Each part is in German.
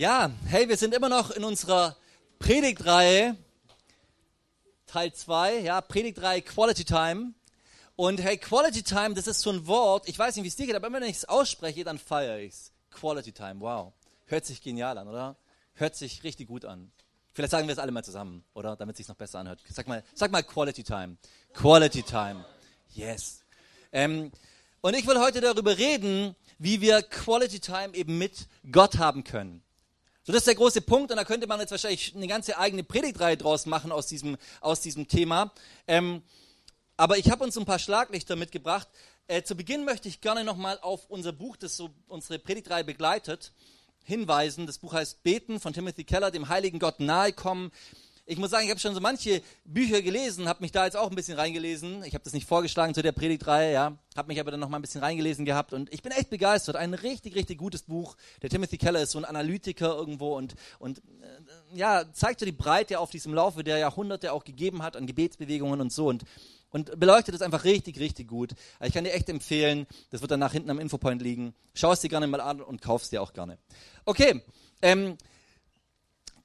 Ja, hey, wir sind immer noch in unserer Predigtreihe, Teil 2, ja, Predigtreihe Quality Time. Und hey, Quality Time, das ist so ein Wort, ich weiß nicht, wie es dir geht, aber immer wenn ich es ausspreche, dann feiere ich es. Quality Time, wow. Hört sich genial an, oder? Hört sich richtig gut an. Vielleicht sagen wir es alle mal zusammen, oder? Damit es sich noch besser anhört. Sag mal, sag mal Quality Time. Quality Time. Yes. Ähm, und ich will heute darüber reden, wie wir Quality Time eben mit Gott haben können. So, das ist der große Punkt und da könnte man jetzt wahrscheinlich eine ganze eigene Predigtreihe draus machen aus diesem, aus diesem Thema. Ähm, aber ich habe uns ein paar Schlaglichter mitgebracht. Äh, zu Beginn möchte ich gerne nochmal auf unser Buch, das so unsere Predigtreihe begleitet, hinweisen. Das Buch heißt Beten von Timothy Keller, dem heiligen Gott nahe kommen ich muss sagen, ich habe schon so manche Bücher gelesen, habe mich da jetzt auch ein bisschen reingelesen. Ich habe das nicht vorgeschlagen zu der Predigtreihe, ja, habe mich aber dann noch mal ein bisschen reingelesen gehabt und ich bin echt begeistert. Ein richtig, richtig gutes Buch. Der Timothy Keller ist so ein Analytiker irgendwo und und äh, ja zeigt so die Breite auf diesem Laufe der Jahrhunderte auch gegeben hat an Gebetsbewegungen und so und und beleuchtet es einfach richtig, richtig gut. Also ich kann dir echt empfehlen, das wird dann nach hinten am Infopoint liegen. Schau es dir gerne mal an und kauf es dir auch gerne. Okay, ähm,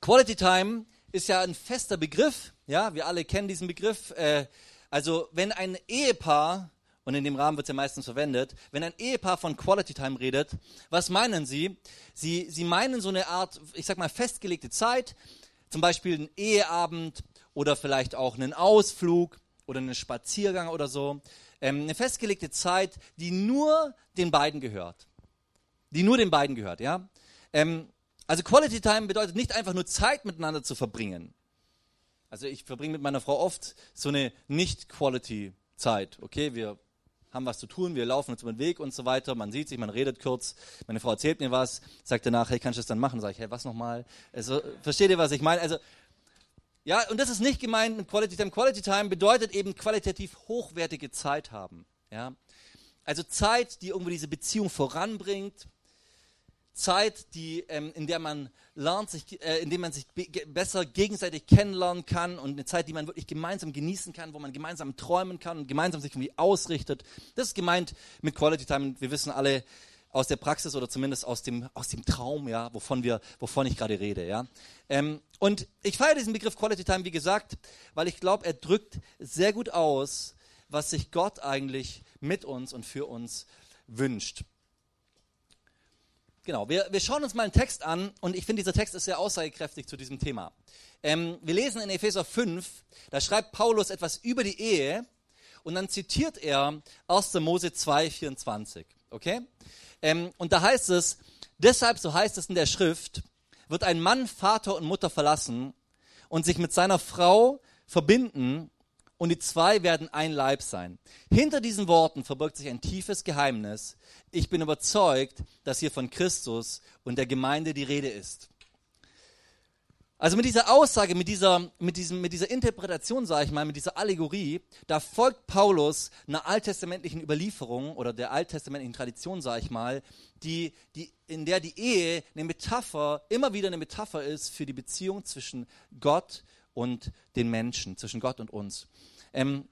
Quality Time ist ja ein fester Begriff. Ja, wir alle kennen diesen Begriff. Äh, also wenn ein Ehepaar, und in dem Rahmen wird es ja meistens verwendet, wenn ein Ehepaar von Quality Time redet, was meinen sie? Sie, sie meinen so eine Art, ich sag mal, festgelegte Zeit, zum Beispiel einen Eheabend oder vielleicht auch einen Ausflug oder einen Spaziergang oder so. Ähm, eine festgelegte Zeit, die nur den beiden gehört. Die nur den beiden gehört, ja. Ähm, also Quality Time bedeutet nicht einfach nur Zeit miteinander zu verbringen. Also ich verbringe mit meiner Frau oft so eine Nicht-Quality-Zeit. Okay, wir haben was zu tun, wir laufen uns über den Weg und so weiter. Man sieht sich, man redet kurz. Meine Frau erzählt mir was, sagt danach, hey, kannst du das dann machen? Sag ich, hey, was nochmal? Also, versteht ihr, was ich meine? Also, ja, und das ist nicht gemeint mit Quality Time. Quality Time bedeutet eben qualitativ hochwertige Zeit haben. Ja? Also Zeit, die irgendwo diese Beziehung voranbringt, Zeit, die, ähm, in der man lernt, sich, äh, in der man sich besser gegenseitig kennenlernen kann und eine Zeit, die man wirklich gemeinsam genießen kann, wo man gemeinsam träumen kann und gemeinsam sich irgendwie ausrichtet. Das ist gemeint mit Quality Time. Wir wissen alle aus der Praxis oder zumindest aus dem, aus dem Traum, ja, wovon, wir, wovon ich gerade rede. Ja. Ähm, und ich feiere diesen Begriff Quality Time, wie gesagt, weil ich glaube, er drückt sehr gut aus, was sich Gott eigentlich mit uns und für uns wünscht. Genau, wir, wir schauen uns mal einen Text an und ich finde, dieser Text ist sehr aussagekräftig zu diesem Thema. Ähm, wir lesen in Epheser 5, da schreibt Paulus etwas über die Ehe und dann zitiert er 1. Mose 2, 24. Okay? Ähm, und da heißt es, deshalb, so heißt es in der Schrift, wird ein Mann Vater und Mutter verlassen und sich mit seiner Frau verbinden und die zwei werden ein Leib sein. Hinter diesen Worten verbirgt sich ein tiefes Geheimnis. Ich bin überzeugt, dass hier von Christus und der Gemeinde die Rede ist. Also mit dieser Aussage, mit dieser, mit diesem, mit dieser Interpretation, sage ich mal, mit dieser Allegorie, da folgt Paulus einer alttestamentlichen Überlieferung oder der alttestamentlichen Tradition, sage ich mal, die, die, in der die Ehe eine Metapher, immer wieder eine Metapher ist für die Beziehung zwischen Gott und den Menschen, zwischen Gott und uns. Ähm,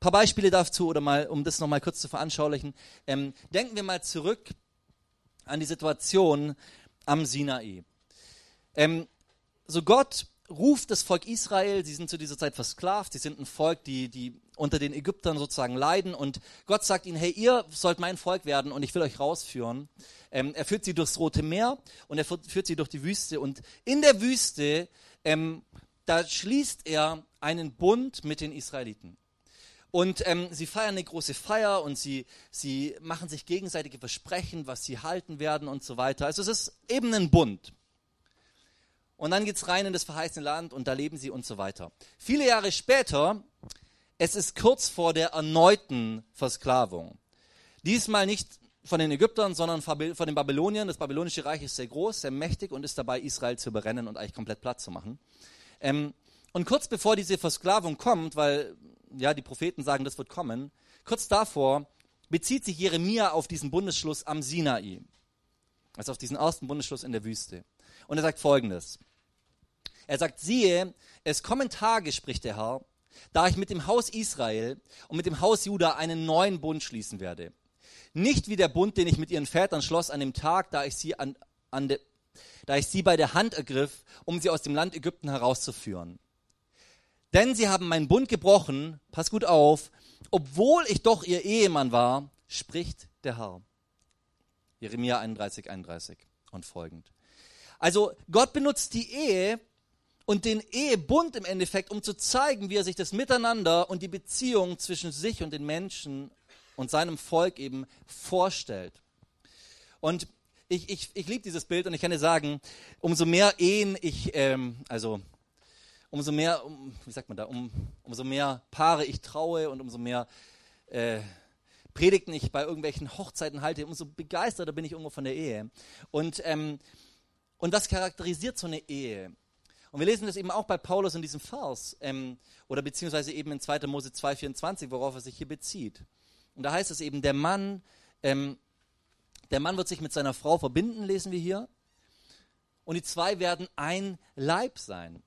paar Beispiele dazu oder mal, um das nochmal kurz zu veranschaulichen. Ähm, denken wir mal zurück an die Situation am Sinai. Ähm, so Gott ruft das Volk Israel, sie sind zu dieser Zeit versklavt, sie sind ein Volk, die, die unter den Ägyptern sozusagen leiden und Gott sagt ihnen, hey, ihr sollt mein Volk werden und ich will euch rausführen. Ähm, er führt sie durchs Rote Meer und er führt sie durch die Wüste und in der Wüste ähm, da schließt er einen Bund mit den Israeliten. Und ähm, sie feiern eine große Feier und sie, sie machen sich gegenseitige Versprechen, was sie halten werden und so weiter. Also es ist eben ein Bund. Und dann geht es rein in das verheißene Land und da leben sie und so weiter. Viele Jahre später, es ist kurz vor der erneuten Versklavung. Diesmal nicht von den Ägyptern, sondern von den Babyloniern. Das babylonische Reich ist sehr groß, sehr mächtig und ist dabei, Israel zu überrennen und eigentlich komplett platt zu machen. Ähm, und kurz bevor diese Versklavung kommt, weil ja die Propheten sagen, das wird kommen, kurz davor bezieht sich Jeremia auf diesen Bundesschluss am Sinai, also auf diesen ersten Bundesschluss in der Wüste. Und er sagt Folgendes: Er sagt, siehe, es kommen Tage, spricht der Herr, da ich mit dem Haus Israel und mit dem Haus Juda einen neuen Bund schließen werde. Nicht wie der Bund, den ich mit ihren Vätern schloss an dem Tag, da ich sie an, an, de, da ich sie bei der Hand ergriff, um sie aus dem Land Ägypten herauszuführen. Denn sie haben meinen Bund gebrochen, pass gut auf, obwohl ich doch ihr Ehemann war, spricht der Herr. Jeremia 31, 31 und folgend. Also Gott benutzt die Ehe und den Ehebund im Endeffekt, um zu zeigen, wie er sich das Miteinander und die Beziehung zwischen sich und den Menschen und seinem Volk eben vorstellt. Und ich, ich, ich liebe dieses Bild und ich kann dir sagen, umso mehr Ehen ich, ähm, also umso mehr, um, wie sagt man da, um, umso mehr Paare ich traue und umso mehr äh, Predigten ich bei irgendwelchen Hochzeiten halte, umso begeisterter bin ich irgendwo von der Ehe. Und, ähm, und was charakterisiert so eine Ehe? Und wir lesen das eben auch bei Paulus in diesem Vers, ähm, oder beziehungsweise eben in 2. Mose 2,24, worauf er sich hier bezieht. Und da heißt es eben, der Mann, ähm, der Mann wird sich mit seiner Frau verbinden, lesen wir hier. Und die zwei werden ein Leib sein.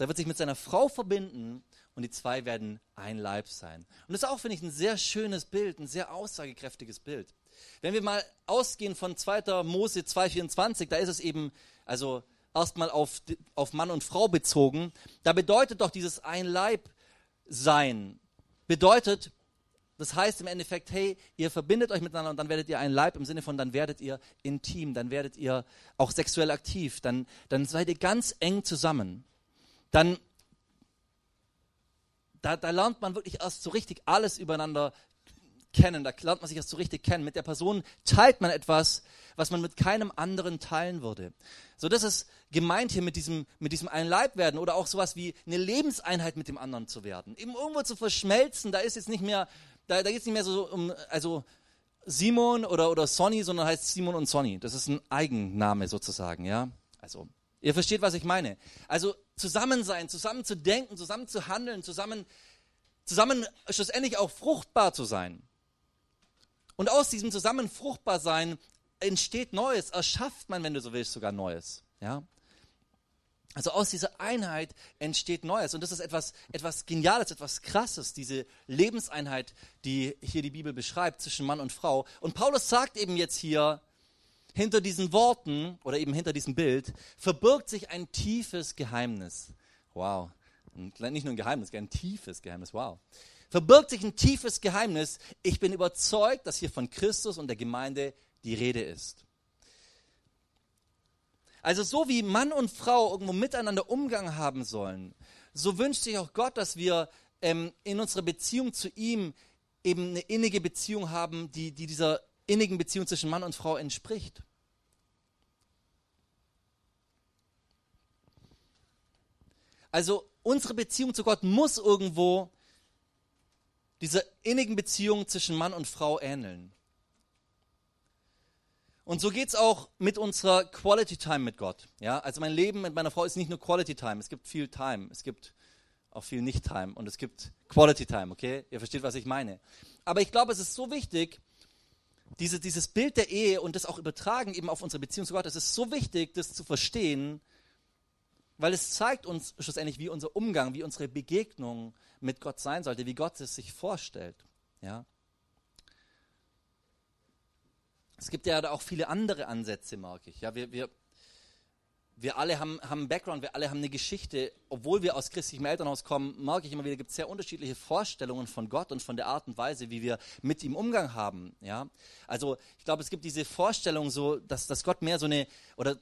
Er wird sich mit seiner Frau verbinden und die zwei werden ein Leib sein. Und das ist auch, finde ich, ein sehr schönes Bild, ein sehr aussagekräftiges Bild. Wenn wir mal ausgehen von 2. Mose 2,24, da ist es eben, also erstmal auf, auf Mann und Frau bezogen, da bedeutet doch dieses ein Leib sein, bedeutet, das heißt im Endeffekt, hey, ihr verbindet euch miteinander und dann werdet ihr ein Leib im Sinne von, dann werdet ihr intim, dann werdet ihr auch sexuell aktiv, dann, dann seid ihr ganz eng zusammen. Dann, da, da lernt man wirklich erst so richtig alles übereinander kennen, da lernt man sich erst so richtig kennen. Mit der Person teilt man etwas, was man mit keinem anderen teilen würde. So, das ist gemeint hier mit diesem, mit diesem ein Leib werden oder auch sowas wie eine Lebenseinheit mit dem anderen zu werden. Eben irgendwo zu verschmelzen, da ist jetzt nicht mehr da, da geht es nicht mehr so um, also Simon oder, oder Sonny, sondern heißt Simon und Sonny. Das ist ein Eigenname sozusagen, ja. Also, ihr versteht, was ich meine. Also, zusammen sein, zusammen zu denken, zusammen zu handeln, zusammen, zusammen schlussendlich auch fruchtbar zu sein. Und aus diesem zusammen fruchtbar sein entsteht Neues, erschafft man, wenn du so willst, sogar Neues, ja. Also aus dieser Einheit entsteht Neues. Und das ist etwas, etwas Geniales, etwas Krasses, diese Lebenseinheit, die hier die Bibel beschreibt zwischen Mann und Frau. Und Paulus sagt eben jetzt hier, hinter diesen Worten oder eben hinter diesem Bild verbirgt sich ein tiefes Geheimnis. Wow. Nicht nur ein Geheimnis, ein tiefes Geheimnis. Wow. Verbirgt sich ein tiefes Geheimnis. Ich bin überzeugt, dass hier von Christus und der Gemeinde die Rede ist. Also so wie Mann und Frau irgendwo miteinander Umgang haben sollen, so wünscht sich auch Gott, dass wir ähm, in unserer Beziehung zu ihm eben eine innige Beziehung haben, die, die dieser innigen Beziehung zwischen Mann und Frau entspricht. Also unsere Beziehung zu Gott muss irgendwo dieser innigen Beziehung zwischen Mann und Frau ähneln. Und so geht es auch mit unserer Quality Time mit Gott. Ja? Also mein Leben mit meiner Frau ist nicht nur Quality Time, es gibt viel Time, es gibt auch viel Nicht-Time und es gibt Quality Time, okay? Ihr versteht, was ich meine. Aber ich glaube, es ist so wichtig, diese, dieses Bild der Ehe und das auch übertragen eben auf unsere Beziehung zu Gott, es ist so wichtig, das zu verstehen, weil es zeigt uns schlussendlich, wie unser Umgang, wie unsere Begegnung mit Gott sein sollte, wie Gott es sich vorstellt. Ja? Es gibt ja auch viele andere Ansätze, mag ich. Ja, wir, wir, wir alle haben, haben einen Background, wir alle haben eine Geschichte. Obwohl wir aus christlichem Elternhaus kommen, mag ich immer wieder, gibt es sehr unterschiedliche Vorstellungen von Gott und von der Art und Weise, wie wir mit ihm Umgang haben. Ja? Also ich glaube, es gibt diese Vorstellung so, dass, dass Gott mehr so eine, oder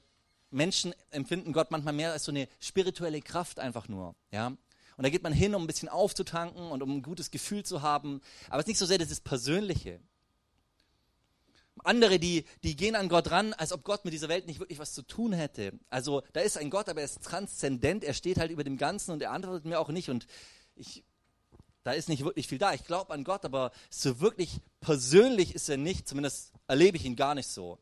Menschen empfinden Gott manchmal mehr als so eine spirituelle Kraft einfach nur. Ja? Und da geht man hin, um ein bisschen aufzutanken und um ein gutes Gefühl zu haben. Aber es ist nicht so sehr das Persönliche. Andere, die, die gehen an Gott ran, als ob Gott mit dieser Welt nicht wirklich was zu tun hätte. Also da ist ein Gott, aber er ist transzendent, er steht halt über dem Ganzen und er antwortet mir auch nicht. Und ich, da ist nicht wirklich viel da. Ich glaube an Gott, aber so wirklich persönlich ist er nicht, zumindest erlebe ich ihn gar nicht so.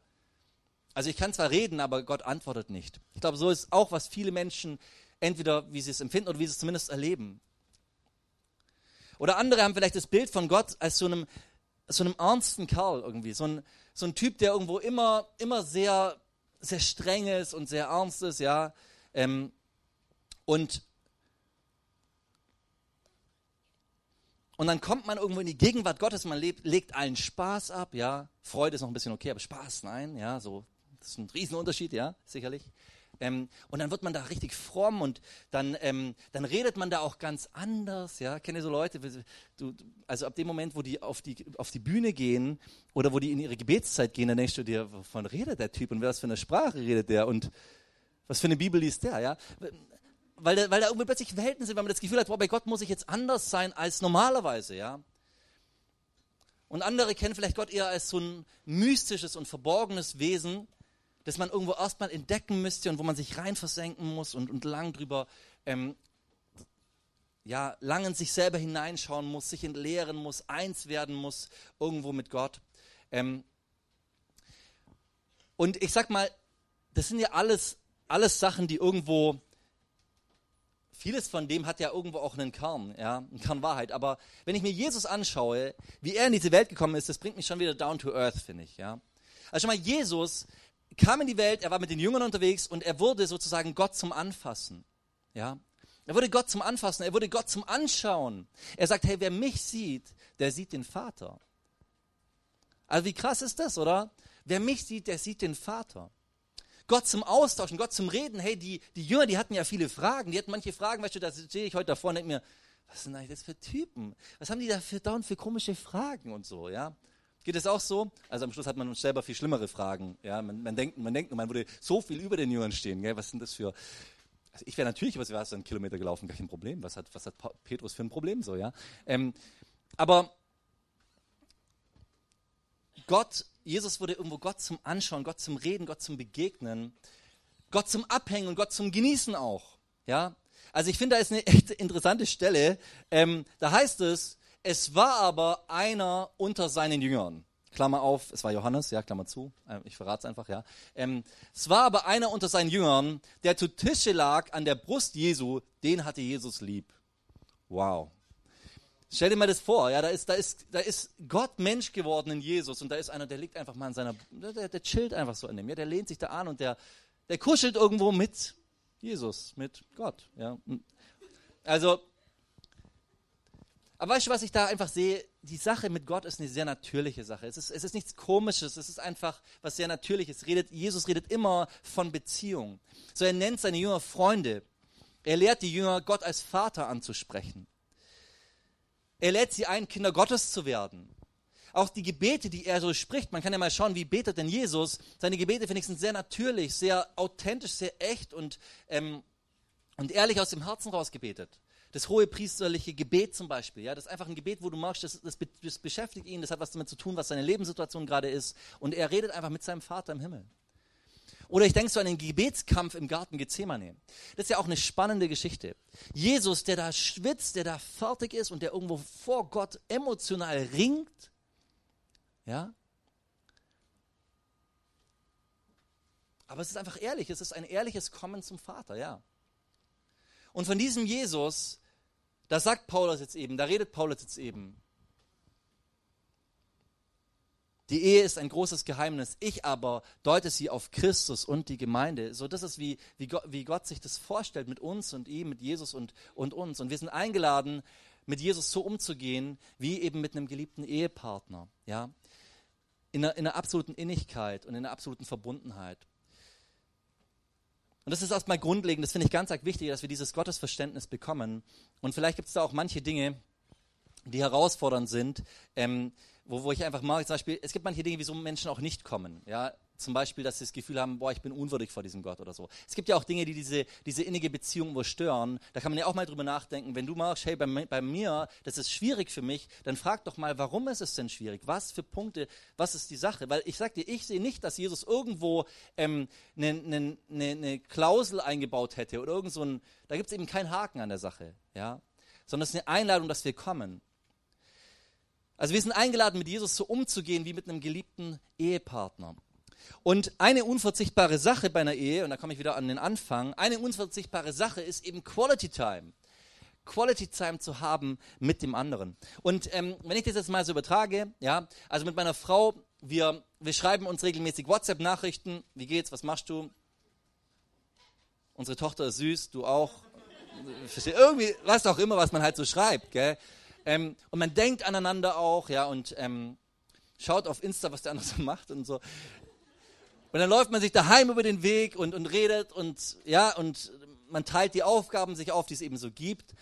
Also ich kann zwar reden, aber Gott antwortet nicht. Ich glaube, so ist auch, was viele Menschen entweder, wie sie es empfinden oder wie sie es zumindest erleben. Oder andere haben vielleicht das Bild von Gott als so einem, so einem ernsten Kerl irgendwie, so ein, so ein Typ, der irgendwo immer, immer sehr, sehr streng ist und sehr ernst ist, ja. Ähm, und, und dann kommt man irgendwo in die Gegenwart Gottes, man lebt, legt allen Spaß ab, ja. Freude ist noch ein bisschen okay, aber Spaß, nein, ja, so Das ist ein Riesenunterschied, ja, sicherlich. Ähm, und dann wird man da richtig fromm und dann, ähm, dann redet man da auch ganz anders. Ja, kenne so Leute, du, also ab dem Moment, wo die auf, die auf die Bühne gehen oder wo die in ihre Gebetszeit gehen, dann denkst du dir, wovon redet der Typ und was für eine Sprache redet der und was für eine Bibel liest der, ja? Weil, da, weil da irgendwie plötzlich Welten sind, weil man das Gefühl hat, boah, bei Gott muss ich jetzt anders sein als normalerweise, ja. Und andere kennen vielleicht Gott eher als so ein mystisches und verborgenes Wesen, das man irgendwo erstmal entdecken müsste und wo man sich rein versenken muss und, und lang drüber, ähm, ja, lang in sich selber hineinschauen muss, sich entleeren muss, eins werden muss, irgendwo mit Gott. Ähm, und ich sag mal, das sind ja alles, alles Sachen, die irgendwo, vieles von dem hat ja irgendwo auch einen Kern, ja, einen Kern Wahrheit. Aber wenn ich mir Jesus anschaue, wie er in diese Welt gekommen ist, das bringt mich schon wieder down to earth, finde ich, ja. Also schon mal, Jesus kam in die Welt, er war mit den Jüngern unterwegs und er wurde sozusagen Gott zum Anfassen. Ja? Er wurde Gott zum Anfassen, er wurde Gott zum Anschauen. Er sagt, hey, wer mich sieht, der sieht den Vater. Also wie krass ist das, oder? Wer mich sieht, der sieht den Vater. Gott zum Austauschen, Gott zum Reden. Hey, die, die Jünger, die hatten ja viele Fragen. Die hatten manche Fragen, weißt du, da stehe ich heute davor und denke mir, was sind eigentlich das für Typen? Was haben die da für dauernd für komische Fragen und so, ja? Geht es auch so? Also am Schluss hat man uns selber viel schlimmere Fragen. Ja, man, man denkt, man denkt, man würde so viel über den Jüngern stehen. Gell? Was sind das für? Also ich wäre natürlich, was wäre es einen Kilometer gelaufen, kein Problem. Was hat, was hat Petrus für ein Problem so? Ja, ähm, aber Gott, Jesus wurde irgendwo Gott zum Anschauen, Gott zum Reden, Gott zum Begegnen, Gott zum Abhängen und Gott zum Genießen auch. Ja, also ich finde, da ist eine echt interessante Stelle. Ähm, da heißt es, es war aber einer unter seinen Jüngern. Klammer auf, es war Johannes, ja, Klammer zu, äh, ich verrate es einfach, ja. Ähm, es war aber einer unter seinen Jüngern, der zu Tische lag an der Brust Jesu, den hatte Jesus lieb. Wow. Stell dir mal das vor, ja, da ist, da ist, da ist Gott Mensch geworden in Jesus und da ist einer, der liegt einfach mal in seiner, der, der chillt einfach so an dem, ja, der lehnt sich da an und der, der kuschelt irgendwo mit Jesus, mit Gott, ja. Also, aber weißt du, was ich da einfach sehe? Die Sache mit Gott ist eine sehr natürliche Sache. Es ist, es ist nichts Komisches, es ist einfach was sehr Natürliches. Redet, Jesus redet immer von Beziehung. So, er nennt seine Jünger Freunde. Er lehrt die Jünger, Gott als Vater anzusprechen. Er lädt sie ein, Kinder Gottes zu werden. Auch die Gebete, die er so spricht, man kann ja mal schauen, wie betet denn Jesus. Seine Gebete, finde ich, sind sehr natürlich, sehr authentisch, sehr echt und, ähm, und ehrlich aus dem Herzen raus gebetet. Das hohe priesterliche Gebet zum Beispiel, ja, das ist einfach ein Gebet, wo du machst, das, das, das beschäftigt ihn, das hat was damit zu tun, was seine Lebenssituation gerade ist. Und er redet einfach mit seinem Vater im Himmel. Oder ich denke so an den Gebetskampf im Garten Gethsemane. Das ist ja auch eine spannende Geschichte. Jesus, der da schwitzt, der da fertig ist und der irgendwo vor Gott emotional ringt, ja. Aber es ist einfach ehrlich, es ist ein ehrliches Kommen zum Vater, ja. Und von diesem Jesus, da sagt Paulus jetzt eben, da redet Paulus jetzt eben. Die Ehe ist ein großes Geheimnis. Ich aber deute sie auf Christus und die Gemeinde. So, das ist wie, wie, Gott, wie Gott sich das vorstellt mit uns und ihm, mit Jesus und, und uns. Und wir sind eingeladen, mit Jesus so umzugehen, wie eben mit einem geliebten Ehepartner. Ja? In einer, in einer absoluten Innigkeit und in einer absoluten Verbundenheit. Und das ist erstmal grundlegend, das finde ich ganz arg wichtig, dass wir dieses Gottesverständnis bekommen. Und vielleicht gibt es da auch manche Dinge, die herausfordernd sind, ähm, wo, wo ich einfach mag, zum Beispiel, es gibt manche Dinge, wieso Menschen auch nicht kommen. Ja? Zum Beispiel, dass sie das Gefühl haben, boah, ich bin unwürdig vor diesem Gott oder so. Es gibt ja auch Dinge, die diese, diese innige Beziehung wo stören. Da kann man ja auch mal drüber nachdenken. Wenn du magst, hey, bei, bei mir, das ist schwierig für mich, dann frag doch mal, warum ist es denn schwierig? Was für Punkte, was ist die Sache? Weil ich sag dir, ich sehe nicht, dass Jesus irgendwo ähm, eine ne, ne, ne Klausel eingebaut hätte oder irgend so ein, da gibt es eben keinen Haken an der Sache, ja. Sondern es ist eine Einladung, dass wir kommen. Also wir sind eingeladen, mit Jesus so umzugehen wie mit einem geliebten Ehepartner. Und eine unverzichtbare Sache bei einer Ehe, und da komme ich wieder an den Anfang, eine unverzichtbare Sache ist eben Quality Time. Quality Time zu haben mit dem anderen. Und ähm, wenn ich das jetzt mal so übertrage, ja, also mit meiner Frau, wir, wir schreiben uns regelmäßig WhatsApp-Nachrichten. Wie geht's? Was machst du? Unsere Tochter ist süß, du auch. Irgendwie, was auch immer, was man halt so schreibt, gell? Ähm, und man denkt aneinander auch, ja, und ähm, schaut auf Insta, was der andere so macht und so. Und dann läuft man sich daheim über den Weg und, und redet und, ja, und man teilt die Aufgaben sich auf, die es eben so gibt.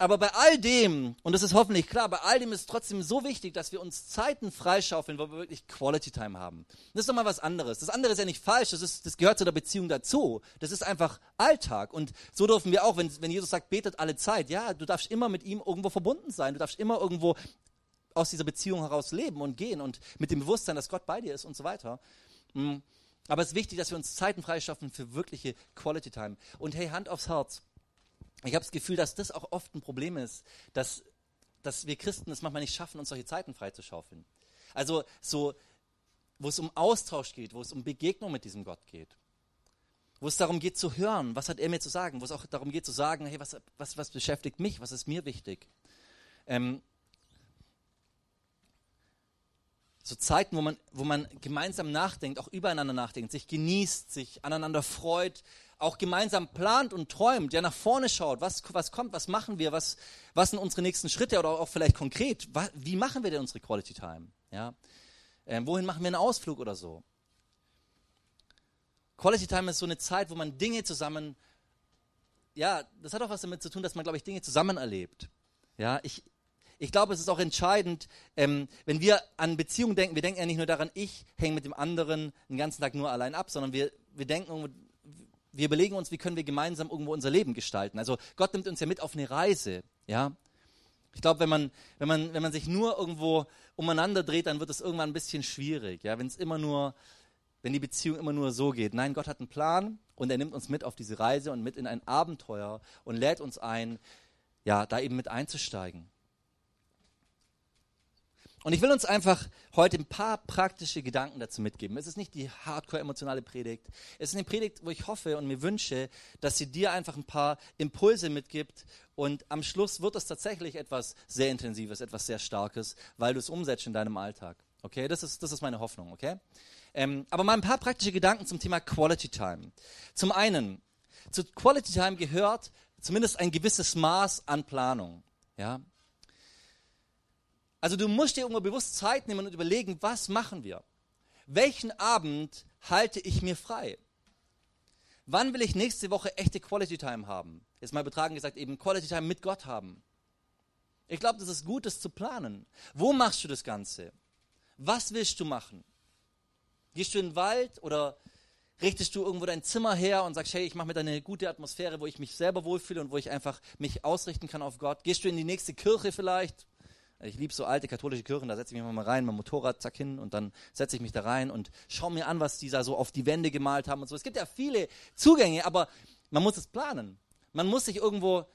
Aber bei all dem, und das ist hoffentlich klar, bei all dem ist es trotzdem so wichtig, dass wir uns Zeiten freischaufeln, wo wir wirklich Quality Time haben. Das ist doch mal was anderes. Das andere ist ja nicht falsch, das, ist, das gehört zu der Beziehung dazu. Das ist einfach Alltag. Und so dürfen wir auch, wenn, wenn Jesus sagt, betet alle Zeit, ja, du darfst immer mit ihm irgendwo verbunden sein. Du darfst immer irgendwo aus dieser Beziehung heraus leben und gehen und mit dem Bewusstsein, dass Gott bei dir ist und so weiter. Hm. Aber es ist wichtig, dass wir uns Zeiten freischaffen für wirkliche Quality Time. Und hey, Hand aufs Herz ich habe das Gefühl, dass das auch oft ein Problem ist, dass, dass wir Christen es manchmal nicht schaffen, uns solche Zeiten freizuschaufeln. Also so, wo es um Austausch geht, wo es um Begegnung mit diesem Gott geht. Wo es darum geht zu hören, was hat er mir zu sagen, wo es auch darum geht zu sagen, hey, was, was, was beschäftigt mich, was ist mir wichtig. Ähm, so Zeiten, wo man, wo man gemeinsam nachdenkt, auch übereinander nachdenkt, sich genießt, sich aneinander freut, auch gemeinsam plant und träumt, ja nach vorne schaut, was, was kommt, was machen wir, was, was sind unsere nächsten Schritte oder auch vielleicht konkret, was, wie machen wir denn unsere Quality Time? Ja? Ähm, wohin machen wir einen Ausflug oder so? Quality Time ist so eine Zeit, wo man Dinge zusammen, ja, das hat auch was damit zu tun, dass man, glaube ich, Dinge zusammen erlebt. Ja, ich, ich glaube, es ist auch entscheidend, ähm, wenn wir an Beziehungen denken, wir denken ja nicht nur daran, ich hänge mit dem anderen den ganzen Tag nur allein ab, sondern wir, wir denken wir überlegen uns, wie können wir gemeinsam irgendwo unser Leben gestalten. Also Gott nimmt uns ja mit auf eine Reise, ja. Ich glaube, wenn man, wenn, man, wenn man sich nur irgendwo umeinander dreht, dann wird es irgendwann ein bisschen schwierig, ja. Wenn es immer nur, wenn die Beziehung immer nur so geht. Nein, Gott hat einen Plan und er nimmt uns mit auf diese Reise und mit in ein Abenteuer und lädt uns ein, ja, da eben mit einzusteigen. Und ich will uns einfach heute ein paar praktische Gedanken dazu mitgeben. Es ist nicht die hardcore emotionale Predigt. Es ist eine Predigt, wo ich hoffe und mir wünsche, dass sie dir einfach ein paar Impulse mitgibt. Und am Schluss wird es tatsächlich etwas sehr Intensives, etwas sehr Starkes, weil du es umsetzt in deinem Alltag. Okay, das ist, das ist meine Hoffnung, okay? Ähm, aber mal ein paar praktische Gedanken zum Thema Quality Time. Zum einen, zu Quality Time gehört zumindest ein gewisses Maß an Planung. Ja, also du musst dir irgendwo bewusst Zeit nehmen und überlegen, was machen wir? Welchen Abend halte ich mir frei? Wann will ich nächste Woche echte Quality Time haben? Jetzt mal betragen gesagt, eben Quality Time mit Gott haben. Ich glaube, das ist gut, das zu planen. Wo machst du das Ganze? Was willst du machen? Gehst du in den Wald oder richtest du irgendwo dein Zimmer her und sagst, hey, ich mache mir da eine gute Atmosphäre, wo ich mich selber wohlfühle und wo ich einfach mich ausrichten kann auf Gott? Gehst du in die nächste Kirche vielleicht? Ich liebe so alte katholische Kirchen, da setze ich mich mal rein, mein Motorrad zack hin und dann setze ich mich da rein und schaue mir an, was die da so auf die Wände gemalt haben und so. Es gibt ja viele Zugänge, aber man muss es planen. Man muss sich irgendwo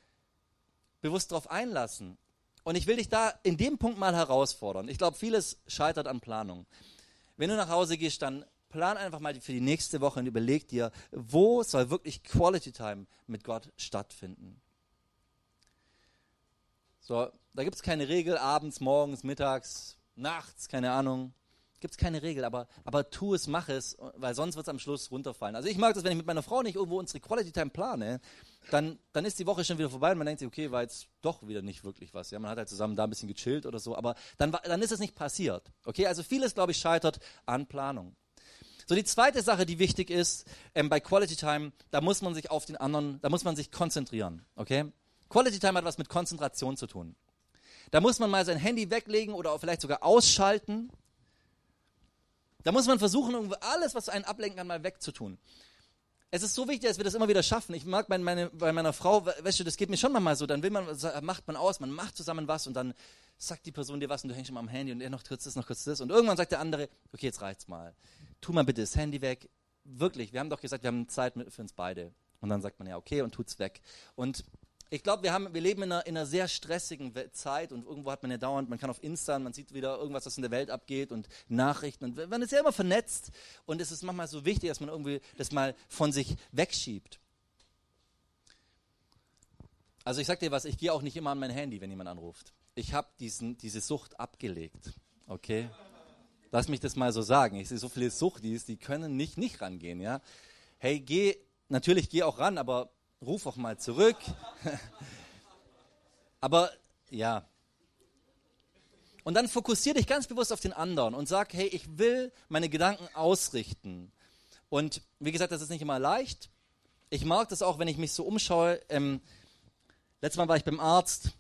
bewusst darauf einlassen. Und ich will dich da in dem Punkt mal herausfordern. Ich glaube, vieles scheitert an Planung. Wenn du nach Hause gehst, dann plan einfach mal für die nächste Woche und überleg dir, wo soll wirklich Quality Time mit Gott stattfinden. So, da gibt es keine Regel, abends, morgens, mittags, nachts, keine Ahnung. Gibt es keine Regel, aber, aber tu es, mach es, weil sonst wird es am Schluss runterfallen. Also ich mag das, wenn ich mit meiner Frau nicht irgendwo unsere Quality Time plane, dann, dann ist die Woche schon wieder vorbei und man denkt sich, okay, war jetzt doch wieder nicht wirklich was. Ja, man hat halt zusammen da ein bisschen gechillt oder so, aber dann, dann ist es nicht passiert. Okay, also vieles, glaube ich, scheitert an Planung. So, die zweite Sache, die wichtig ist ähm, bei Quality Time, da muss man sich auf den anderen, da muss man sich konzentrieren. Okay? Quality Time hat was mit Konzentration zu tun. Da muss man mal sein Handy weglegen oder vielleicht sogar ausschalten. Da muss man versuchen, alles, was einen ablenken kann, mal wegzutun. Es ist so wichtig, dass wir das immer wieder schaffen. Ich mag bei, meine, bei meiner Frau, weißt du, das geht mir schon mal so, dann will man, macht man aus, man macht zusammen was und dann sagt die Person dir was und du hängst schon mal am Handy und er noch kurz das, noch kurz das und irgendwann sagt der andere, okay, jetzt reicht's mal. Tu mal bitte das Handy weg. Wirklich, wir haben doch gesagt, wir haben Zeit für uns beide. Und dann sagt man ja, okay, und tut's weg. Und ich glaube, wir, wir leben in einer, in einer, sehr stressigen Zeit und irgendwo hat man ja dauernd, man kann auf Insta, man sieht wieder irgendwas, was in der Welt abgeht und Nachrichten und man ist ja immer vernetzt und es ist manchmal so wichtig, dass man irgendwie das mal von sich wegschiebt. Also ich sag dir was, ich gehe auch nicht immer an mein Handy, wenn jemand anruft. Ich habe diese Sucht abgelegt, okay? Lass mich das mal so sagen. Ich sehe so viele Suchtis, die können nicht nicht rangehen, ja? Hey, geh, natürlich geh auch ran, aber ruf auch mal zurück. Aber ja. Und dann fokussiere dich ganz bewusst auf den anderen und sag, hey, ich will meine Gedanken ausrichten Und wie gesagt, das ist nicht immer leicht. Ich mag das auch, wenn ich mich so umschaue. Ähm, letztes Mal war ich beim Arzt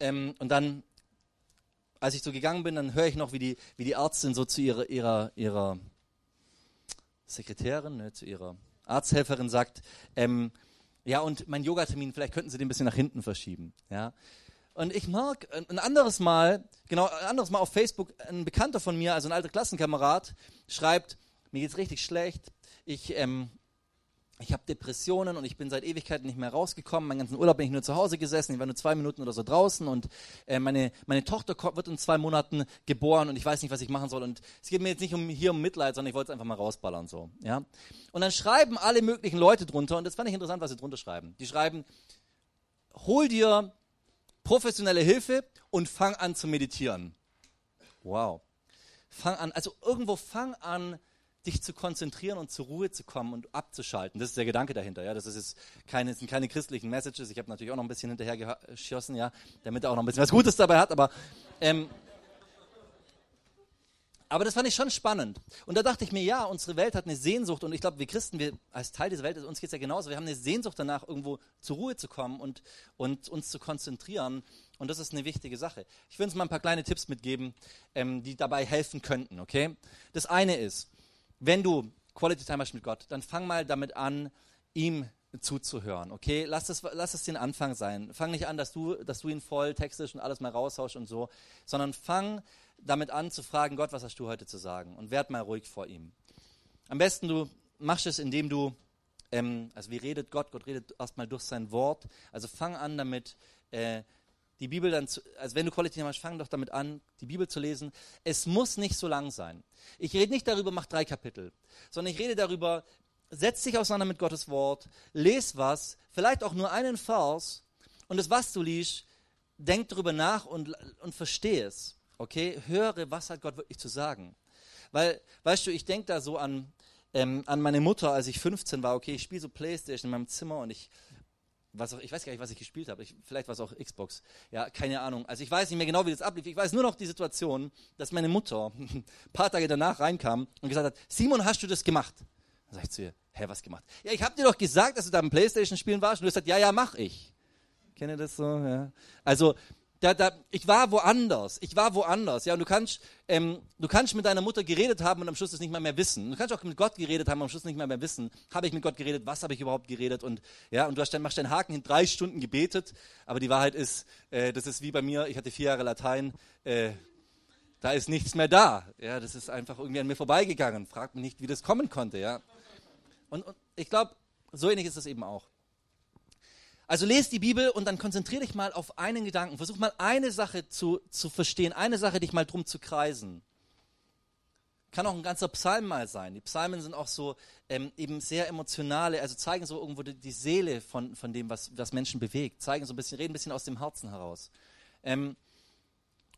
ähm, und dann, als ich so gegangen bin, dann höre ich noch, wie die, wie die Ärztin so zu ihrer, ihrer, ihrer Sekretärin, ne, zu ihrer Arzthelferin sagt, ähm, ja, und mein Yogatermin, vielleicht könnten Sie den ein bisschen nach hinten verschieben. Ja. Und ich mag ein anderes Mal, genau, ein anderes Mal auf Facebook, ein Bekannter von mir, also ein alter Klassenkamerad, schreibt, mir geht's richtig schlecht. Ich, ähm, ich habe Depressionen und ich bin seit Ewigkeiten nicht mehr rausgekommen. Meinen ganzen Urlaub bin ich nur zu Hause gesessen. Ich war nur zwei Minuten oder so draußen und äh, meine, meine Tochter wird in zwei Monaten geboren und ich weiß nicht, was ich machen soll. Und es geht mir jetzt nicht um, hier um Mitleid, sondern ich wollte es einfach mal rausballern. So, ja? Und dann schreiben alle möglichen Leute drunter und das fand ich interessant, was sie drunter schreiben. Die schreiben, hol dir professionelle Hilfe und fang an zu meditieren. Wow. Fang an, also irgendwo fang an, dich zu konzentrieren und zur Ruhe zu kommen und abzuschalten. Das ist der Gedanke dahinter. Ja, das ist jetzt keine, sind keine christlichen Messages. Ich habe natürlich auch noch ein bisschen hinterher geschossen, ja, damit er auch noch ein bisschen was Gutes dabei hat. Aber ähm, aber das fand ich schon spannend. Und da dachte ich mir, ja, unsere Welt hat eine Sehnsucht und ich glaube, wir Christen, wir als Teil dieser Welt, uns geht es ja genauso, wir haben eine Sehnsucht danach, irgendwo zur Ruhe zu kommen und, und uns zu konzentrieren. Und das ist eine wichtige Sache. Ich will uns mal ein paar kleine Tipps mitgeben, ähm, die dabei helfen könnten, okay? Das eine ist, wenn du Quality Time hast mit Gott, dann fang mal damit an, ihm zuzuhören, okay? Lass es, lass es den Anfang sein. Fang nicht an, dass du, dass du ihn voll textest und alles mal raushaust und so, sondern fang damit an zu fragen, Gott, was hast du heute zu sagen? Und werd mal ruhig vor ihm. Am besten du machst es, indem du, ähm, also wie redet Gott? Gott redet erstmal durch sein Wort. Also fang an damit, äh, die Bibel dann, zu, also wenn du Quality hast, fang doch damit an, die Bibel zu lesen. Es muss nicht so lang sein. Ich rede nicht darüber, mach drei Kapitel, sondern ich rede darüber, setz dich auseinander mit Gottes Wort, les was, vielleicht auch nur einen Vers und das, was du liest, denk darüber nach und, und versteh es. Okay, höre, was hat Gott wirklich zu sagen. Weil, weißt du, ich denke da so an, ähm, an meine Mutter, als ich 15 war. Okay, ich spiele so Playstation in meinem Zimmer und ich, was auch, ich weiß gar nicht, was ich gespielt habe. vielleicht war es auch Xbox. Ja, keine Ahnung. Also ich weiß nicht mehr genau, wie das ablief. Ich weiß nur noch die Situation, dass meine Mutter ein paar Tage danach reinkam und gesagt hat, Simon, hast du das gemacht? Dann sag ich zu ihr, hä, was gemacht? Ja, ich habe dir doch gesagt, dass du da im Playstation spielen warst und du hast gesagt, ja, ja, mach ich. Kennt ihr das so? Ja. Also da, da, ich war woanders. Ich war woanders. Ja, und du kannst, ähm, du kannst mit deiner Mutter geredet haben und am Schluss es nicht mal mehr wissen. Du kannst auch mit Gott geredet haben und am Schluss nicht mal mehr wissen. Habe ich mit Gott geredet? Was habe ich überhaupt geredet? Und ja, und du hast dann, machst deinen Haken in drei Stunden gebetet. Aber die Wahrheit ist, äh, das ist wie bei mir. Ich hatte vier Jahre Latein. Äh, da ist nichts mehr da. Ja, das ist einfach irgendwie an mir vorbeigegangen. Frag mich nicht, wie das kommen konnte. Ja. Und, und ich glaube, so ähnlich ist es eben auch. Also lese die Bibel und dann konzentriere dich mal auf einen Gedanken. Versuch mal eine Sache zu, zu verstehen, eine Sache dich mal drum zu kreisen. Kann auch ein ganzer Psalm mal sein. Die Psalmen sind auch so ähm, eben sehr emotionale, also zeigen so irgendwo die, die, Seele von, von dem, was, was Menschen bewegt. Zeigen so ein bisschen, reden ein bisschen aus dem Herzen heraus. Ähm,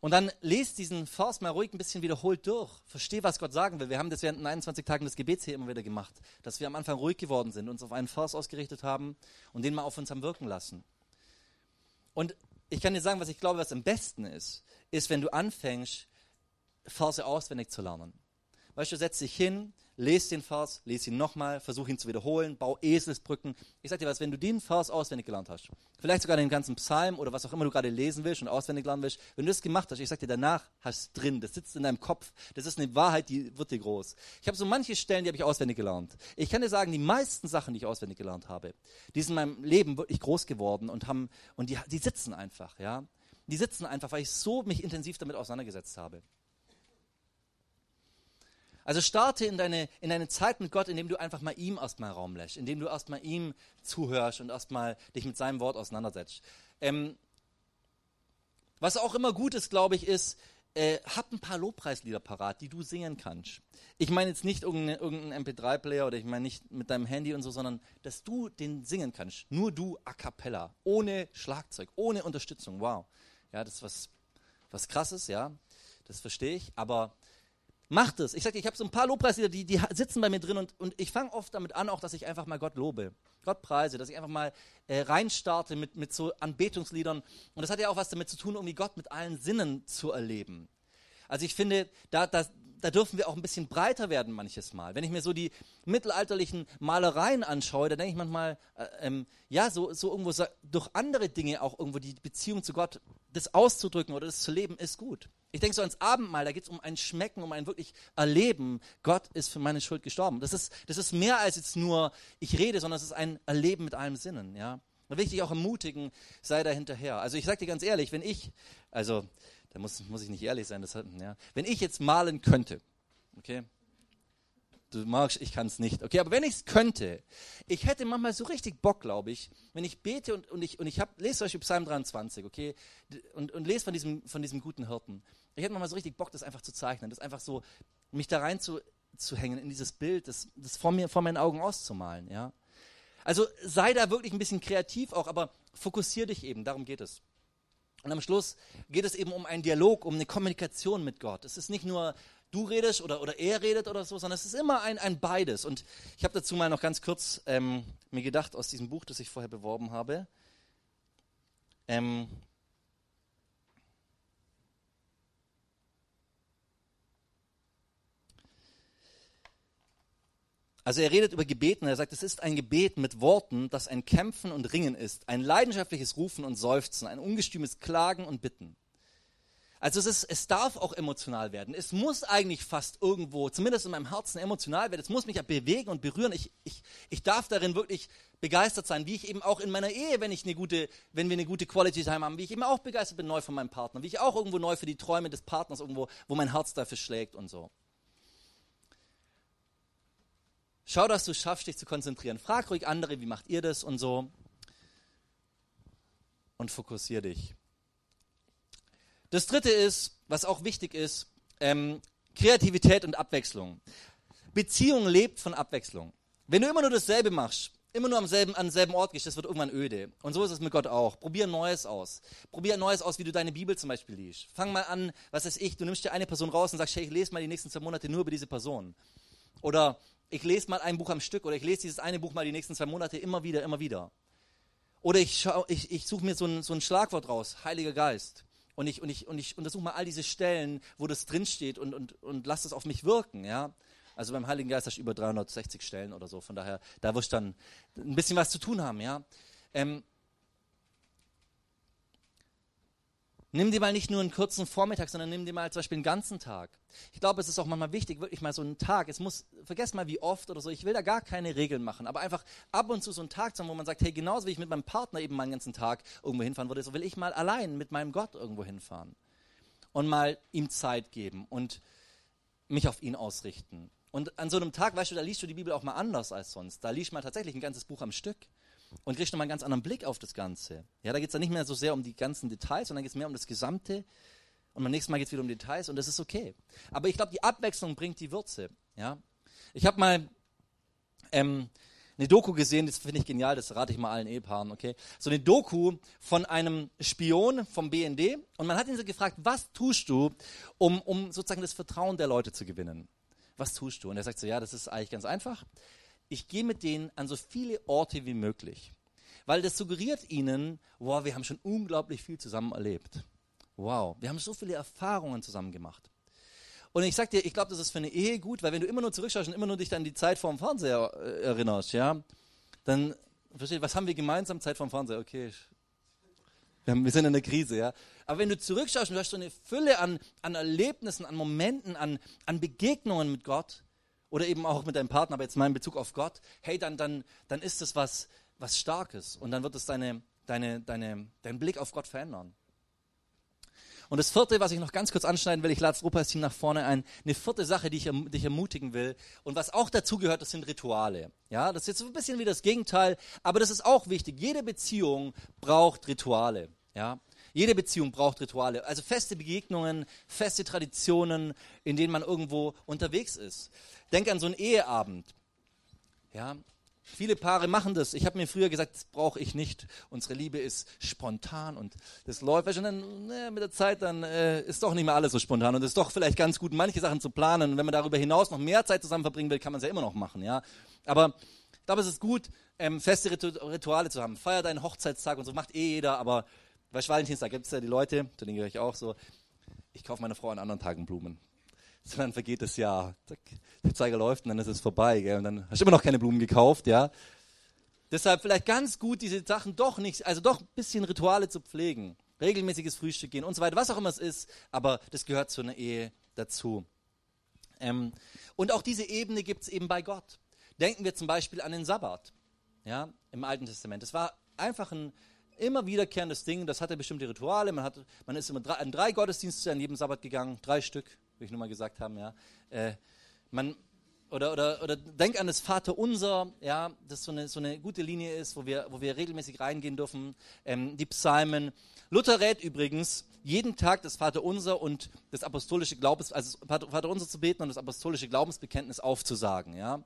und dann lest diesen Vers mal ruhig ein bisschen wiederholt durch. Versteh, was Gott sagen will. Wir haben das während den 21 Tagen des Gebets hier immer wieder gemacht, dass wir am Anfang ruhig geworden sind, uns auf einen Vers ausgerichtet haben und den mal auf uns haben wirken lassen. Und ich kann dir sagen, was ich glaube, was am besten ist, ist, wenn du anfängst, Verse auswendig zu lernen. Weißt du, setz dich hin, lese den Vers, lese ihn nochmal, versuch ihn zu wiederholen, bau Eselsbrücken. Ich sag dir was, wenn du den Vers auswendig gelernt hast, vielleicht sogar den ganzen Psalm oder was auch immer du gerade lesen willst und auswendig lernen willst, wenn du das gemacht hast, ich sag dir, danach hast du drin, das sitzt in deinem Kopf, das ist eine Wahrheit, die wird dir groß. Ich habe so manche Stellen, die habe ich auswendig gelernt. Ich kann dir sagen, die meisten Sachen, die ich auswendig gelernt habe, die sind in meinem Leben wirklich groß geworden und haben, und die, die sitzen einfach, ja. Die sitzen einfach, weil ich so mich intensiv damit auseinandergesetzt habe. Also starte in deine, in deine Zeit mit Gott, indem du einfach mal ihm erstmal Raum lässt, indem du erstmal ihm zuhörst und erstmal dich mit seinem Wort auseinandersetzt. Ähm, was auch immer gut ist, glaube ich, ist, äh, hab ein paar Lobpreislieder parat, die du singen kannst. Ich meine jetzt nicht irgendeinen irgendein MP3-Player oder ich meine nicht mit deinem Handy und so, sondern dass du den singen kannst. Nur du a cappella, ohne Schlagzeug, ohne Unterstützung. Wow. Ja, das ist was, was krasses, ja. Das verstehe ich. Aber Macht es. Ich sage, ich habe so ein paar Lobpreislieder, die, die sitzen bei mir drin und, und ich fange oft damit an, auch dass ich einfach mal Gott lobe. Gott preise, dass ich einfach mal äh, reinstarte mit, mit so Anbetungsliedern. Und das hat ja auch was damit zu tun, irgendwie Gott mit allen Sinnen zu erleben. Also ich finde, da, da, da dürfen wir auch ein bisschen breiter werden manches Mal. Wenn ich mir so die mittelalterlichen Malereien anschaue, da denke ich manchmal, äh, ähm, ja, so, so irgendwo so, durch andere Dinge auch irgendwo die Beziehung zu Gott, das auszudrücken oder das zu leben, ist gut. Ich denke so ans Abendmahl, da geht es um ein Schmecken, um ein wirklich Erleben. Gott ist für meine Schuld gestorben. Das ist, das ist mehr als jetzt nur, ich rede, sondern es ist ein Erleben mit allem Sinnen, ja. Da will ich dich auch ermutigen, sei da hinterher. Also ich sage dir ganz ehrlich, wenn ich, also da muss, muss ich nicht ehrlich sein, das hat, ja, wenn ich jetzt malen könnte, okay, du magst, ich kann es nicht, okay, aber wenn ich es könnte, ich hätte manchmal so richtig Bock, glaube ich, wenn ich bete und, und ich, und ich lese zum Beispiel Psalm 23, okay, und, und lese von diesem, von diesem guten Hirten. Ich hätte manchmal so richtig Bock, das einfach zu zeichnen, das einfach so, mich da rein zu, zu hängen in dieses Bild, das, das vor mir, vor meinen Augen auszumalen, ja. Also sei da wirklich ein bisschen kreativ auch, aber fokussier dich eben, darum geht es. Und am Schluss geht es eben um einen Dialog, um eine Kommunikation mit Gott. Es ist nicht nur du redest oder, oder er redet oder so, sondern es ist immer ein, ein beides. Und ich habe dazu mal noch ganz kurz ähm, mir gedacht aus diesem Buch, das ich vorher beworben habe. Ähm, Also er redet über Gebeten, er sagt, es ist ein Gebet mit Worten, das ein Kämpfen und Ringen ist, ein leidenschaftliches Rufen und Seufzen, ein ungestümes Klagen und Bitten. Also es, ist, es darf auch emotional werden. Es muss eigentlich fast irgendwo, zumindest in meinem Herzen, emotional werden. Es muss mich ja bewegen und berühren. Ich, ich, ich darf darin wirklich begeistert sein, wie ich eben auch in meiner Ehe, wenn, ich eine gute, wenn wir eine gute Quality Time haben, wie ich eben auch begeistert bin neu von meinem Partner, wie ich auch irgendwo neu für die Träume des Partners irgendwo, wo mein Herz dafür schlägt und so. Schau, dass du schaffst, dich zu konzentrieren. Frag ruhig andere, wie macht ihr das und so. Und fokussier dich. Das dritte ist, was auch wichtig ist, ähm, Kreativität und Abwechslung. Beziehung lebt von Abwechslung. Wenn du immer nur dasselbe machst, immer nur am selben, an selben Ort gehst, das wird irgendwann öde. Und so ist es mit Gott auch. Probier Neues aus. Probier Neues aus, wie du deine Bibel zum Beispiel liest. Fang mal an, was weiß ich, du nimmst dir eine Person raus und sagst, hey, ich lese mal die nächsten zwei Monate nur über diese Person. Oder ich lese mal ein Buch am Stück oder ich lese dieses eine Buch mal die nächsten zwei Monate immer wieder, immer wieder. Oder ich, ich, ich suche mir so ein, so ein Schlagwort raus, Heiliger Geist. Und ich, und ich, und ich untersuche mal all diese Stellen, wo das drinsteht und, und, und lass das auf mich wirken. Ja? Also beim Heiligen Geist hast du über 360 Stellen oder so. Von daher, da wirst du dann ein bisschen was zu tun haben. Ja? Ähm, Nimm dir mal nicht nur einen kurzen Vormittag, sondern nimm dir mal zum Beispiel einen ganzen Tag. Ich glaube, es ist auch manchmal wichtig, wirklich mal so einen Tag. Es muss, vergesst mal wie oft oder so. Ich will da gar keine Regeln machen, aber einfach ab und zu so einen Tag zu haben, wo man sagt, hey, genauso wie ich mit meinem Partner eben meinen ganzen Tag irgendwo hinfahren würde, so will ich mal allein mit meinem Gott irgendwo hinfahren. Und mal ihm Zeit geben und mich auf ihn ausrichten. Und an so einem Tag, weißt du, da liest du die Bibel auch mal anders als sonst. Da liest man tatsächlich ein ganzes Buch am Stück und kriegst nochmal einen ganz anderen Blick auf das Ganze. Ja, da geht es dann nicht mehr so sehr um die ganzen Details, sondern geht es mehr um das Gesamte. Und beim nächsten Mal geht es wieder um Details und das ist okay. Aber ich glaube, die Abwechslung bringt die Würze. Ja? Ich habe mal ähm, eine Doku gesehen, das finde ich genial, das rate ich mal allen Ehepaaren, okay? So eine Doku von einem Spion vom BND und man hat ihn so gefragt, was tust du, um, um sozusagen das Vertrauen der Leute zu gewinnen? Was tust du? Und er sagt so, ja, das ist eigentlich ganz einfach ich gehe mit denen an so viele Orte wie möglich. Weil das suggeriert ihnen, wow, wir haben schon unglaublich viel zusammen erlebt. Wow, wir haben so viele Erfahrungen zusammen gemacht. Und ich sag dir, ich glaube, das ist für eine Ehe gut, weil wenn du immer nur zurückschaust und immer nur dich an die Zeit vorm Fernseher äh, erinnerst, ja, dann, versteht, was haben wir gemeinsam? Zeit vorm Fernseher, okay. Wir, sind in der Krise, ja. Aber wenn du zurückschaust und du hast so eine Fülle an, an Erlebnissen, an Momenten, an, an Begegnungen mit Gott, oder eben auch mit deinem Partner, aber jetzt mal in Bezug auf Gott, hey, dann, dann, dann ist es was, was Starkes und dann wird es deine, deine, deine, deinen Blick auf Gott verändern. Und das vierte, was ich noch ganz kurz anschneiden will, ich lade das Rupas-Team nach vorne ein, eine vierte Sache, die ich dich ermutigen will und was auch dazu gehört, das sind Rituale. Ja, das ist jetzt ein bisschen wie das Gegenteil, aber das ist auch wichtig. Jede Beziehung braucht Rituale. Ja, jede Beziehung braucht Rituale, also feste Begegnungen, feste Traditionen, in denen man irgendwo unterwegs ist. Denk an so einen Eheabend. Ja, Viele Paare machen das. Ich habe mir früher gesagt, das brauche ich nicht. Unsere Liebe ist spontan und das läuft. Und dann ne, mit der Zeit, dann äh, ist doch nicht mehr alles so spontan und es ist doch vielleicht ganz gut, manche Sachen zu planen. Und wenn man darüber hinaus noch mehr Zeit zusammen verbringen will, kann man es ja immer noch machen. Ja, aber ich glaube, es ist gut, ähm, feste Rituale zu haben. Feier deinen Hochzeitstag und so macht eh jeder. Aber bei Valentinstag gibt es ja die Leute, zu denen gehöre ich auch so. Ich kaufe meiner Frau an anderen Tagen Blumen. sondern vergeht das Jahr. Der Zeiger läuft und dann ist es vorbei. Gell? Und dann hast du immer noch keine Blumen gekauft. ja. Deshalb vielleicht ganz gut, diese Sachen doch nicht, also doch ein bisschen Rituale zu pflegen. Regelmäßiges Frühstück gehen und so weiter, was auch immer es ist, aber das gehört zu einer Ehe dazu. Ähm, und auch diese Ebene gibt es eben bei Gott. Denken wir zum Beispiel an den Sabbat ja, im Alten Testament. Es war einfach ein immer wiederkehrendes Ding, das hatte bestimmte Rituale. Man, hat, man ist immer drei, an drei Gottesdienste an jedem Sabbat gegangen, drei Stück, wie ich nur mal gesagt haben. Ja. Äh, man, oder, oder, oder denk an das Vaterunser, ja, das so eine, so eine gute Linie ist, wo wir, wo wir regelmäßig reingehen dürfen. Ähm, die Psalmen. Luther rät übrigens, jeden Tag das Vaterunser und das apostolische Glaubens, also Vaterunser zu beten und das apostolische Glaubensbekenntnis aufzusagen, ja.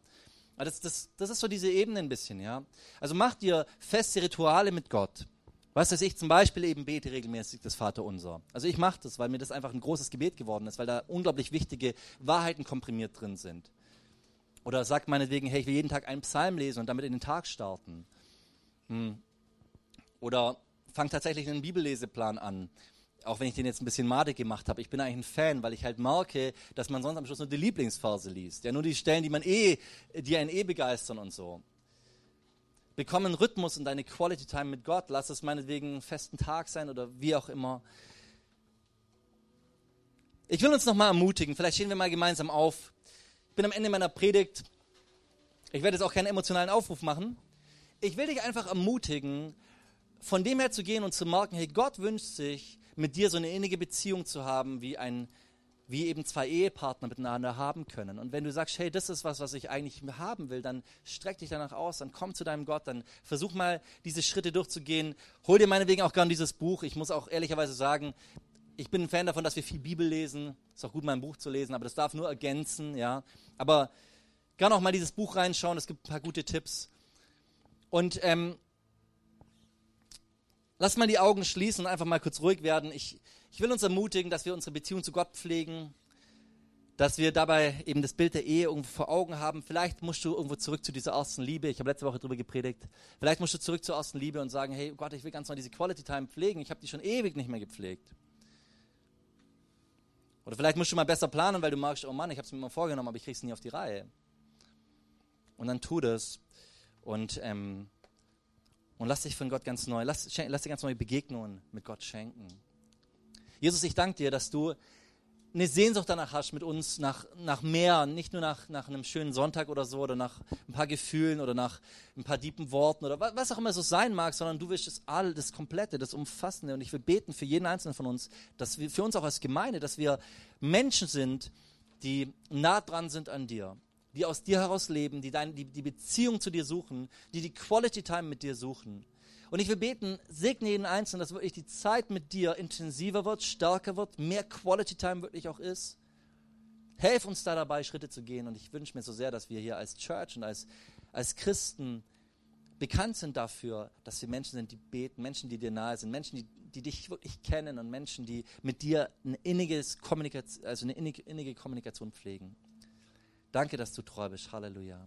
Das, das, das ist so diese Ebene ein bisschen, ja. Also macht dir feste Rituale mit Gott. Was weiß ich, zum Beispiel eben bete regelmäßig das Vaterunser. Also ich mache das, weil mir das einfach ein großes Gebet geworden ist, weil da unglaublich wichtige Wahrheiten komprimiert drin sind. Oder sagt meinetwegen, hey, ich will jeden Tag einen Psalm lesen und damit in den Tag starten. Hm. Oder fang tatsächlich einen Bibelleseplan an. Auch wenn ich den jetzt ein bisschen madig gemacht habe. Ich bin eigentlich ein Fan, weil ich halt merke, dass man sonst am Schluss nur die Lieblingsverse liest. Ja, nur die Stellen, die man eh, die einen eh begeistern und so. Bekomm einen Rhythmus in deine Quality Time mit Gott. Lass es meinetwegen einen festen Tag sein oder wie auch immer. Ich will uns nochmal ermutigen. Vielleicht stehen wir mal gemeinsam auf. Ich bin am Ende meiner Predigt. Ich werde jetzt auch keinen emotionalen Aufruf machen. Ich will dich einfach ermutigen, von dem her zu gehen und zu merken, hey, Gott wünscht sich, mit dir so eine innige Beziehung zu haben, wie ein wie eben zwei Ehepartner miteinander haben können. Und wenn du sagst, hey, das ist was, was ich eigentlich haben will, dann streck dich danach aus, dann komm zu deinem Gott, dann versuch mal diese Schritte durchzugehen. Hol dir meinetwegen auch gern dieses Buch. Ich muss auch ehrlicherweise sagen, ich bin ein Fan davon, dass wir viel Bibel lesen. Ist auch gut, mein Buch zu lesen, aber das darf nur ergänzen, ja. Aber gerne auch mal dieses Buch reinschauen, es gibt ein paar gute Tipps. Und ähm, lass mal die Augen schließen und einfach mal kurz ruhig werden. Ich, ich will uns ermutigen, dass wir unsere Beziehung zu Gott pflegen, dass wir dabei eben das Bild der Ehe irgendwo vor Augen haben. Vielleicht musst du irgendwo zurück zu dieser ersten Liebe. Ich habe letzte Woche darüber gepredigt. Vielleicht musst du zurück zur ersten Liebe und sagen, hey Gott, ich will ganz neu diese Quality Time pflegen. Ich habe die schon ewig nicht mehr gepflegt. Oder vielleicht musst du mal besser planen, weil du magst, oh Mann, ich habe es mir mal vorgenommen, aber ich kriege es nie auf die Reihe. Und dann tu das und, ähm, und lass dich von Gott ganz neu, lass, lass dir ganz neue Begegnungen mit Gott schenken. Jesus, ich danke dir, dass du eine Sehnsucht danach hast mit uns, nach, nach mehr, nicht nur nach, nach einem schönen Sonntag oder so oder nach ein paar Gefühlen oder nach ein paar tiefen Worten oder was, auch immer so sein mag, sondern du willst das all, das Komplette, das Umfassende. Und ich will beten für jeden Einzelnen von uns, dass wir, für uns auch als Gemeinde, dass wir Menschen sind, die nah dran sind an dir, die aus dir heraus leben, die, dein, die die Beziehung zu dir suchen, die die Quality Time mit dir suchen. Und ich will beten, segne jeden Einzelnen, dass wirklich die Zeit mit dir intensiver wird, stärker wird, mehr Quality Time wirklich auch ist. Helf uns da dabei, Schritte zu gehen. Und ich wünsche mir so sehr, dass wir hier als Church und als, als Christen bekannt sind dafür, dass wir Menschen sind, die beten, Menschen, die dir nahe sind, Menschen, die, die dich wirklich kennen und Menschen, die mit dir eine, inniges Kommunikation, also eine innige, innige Kommunikation pflegen. Danke, dass du treu bist. Halleluja.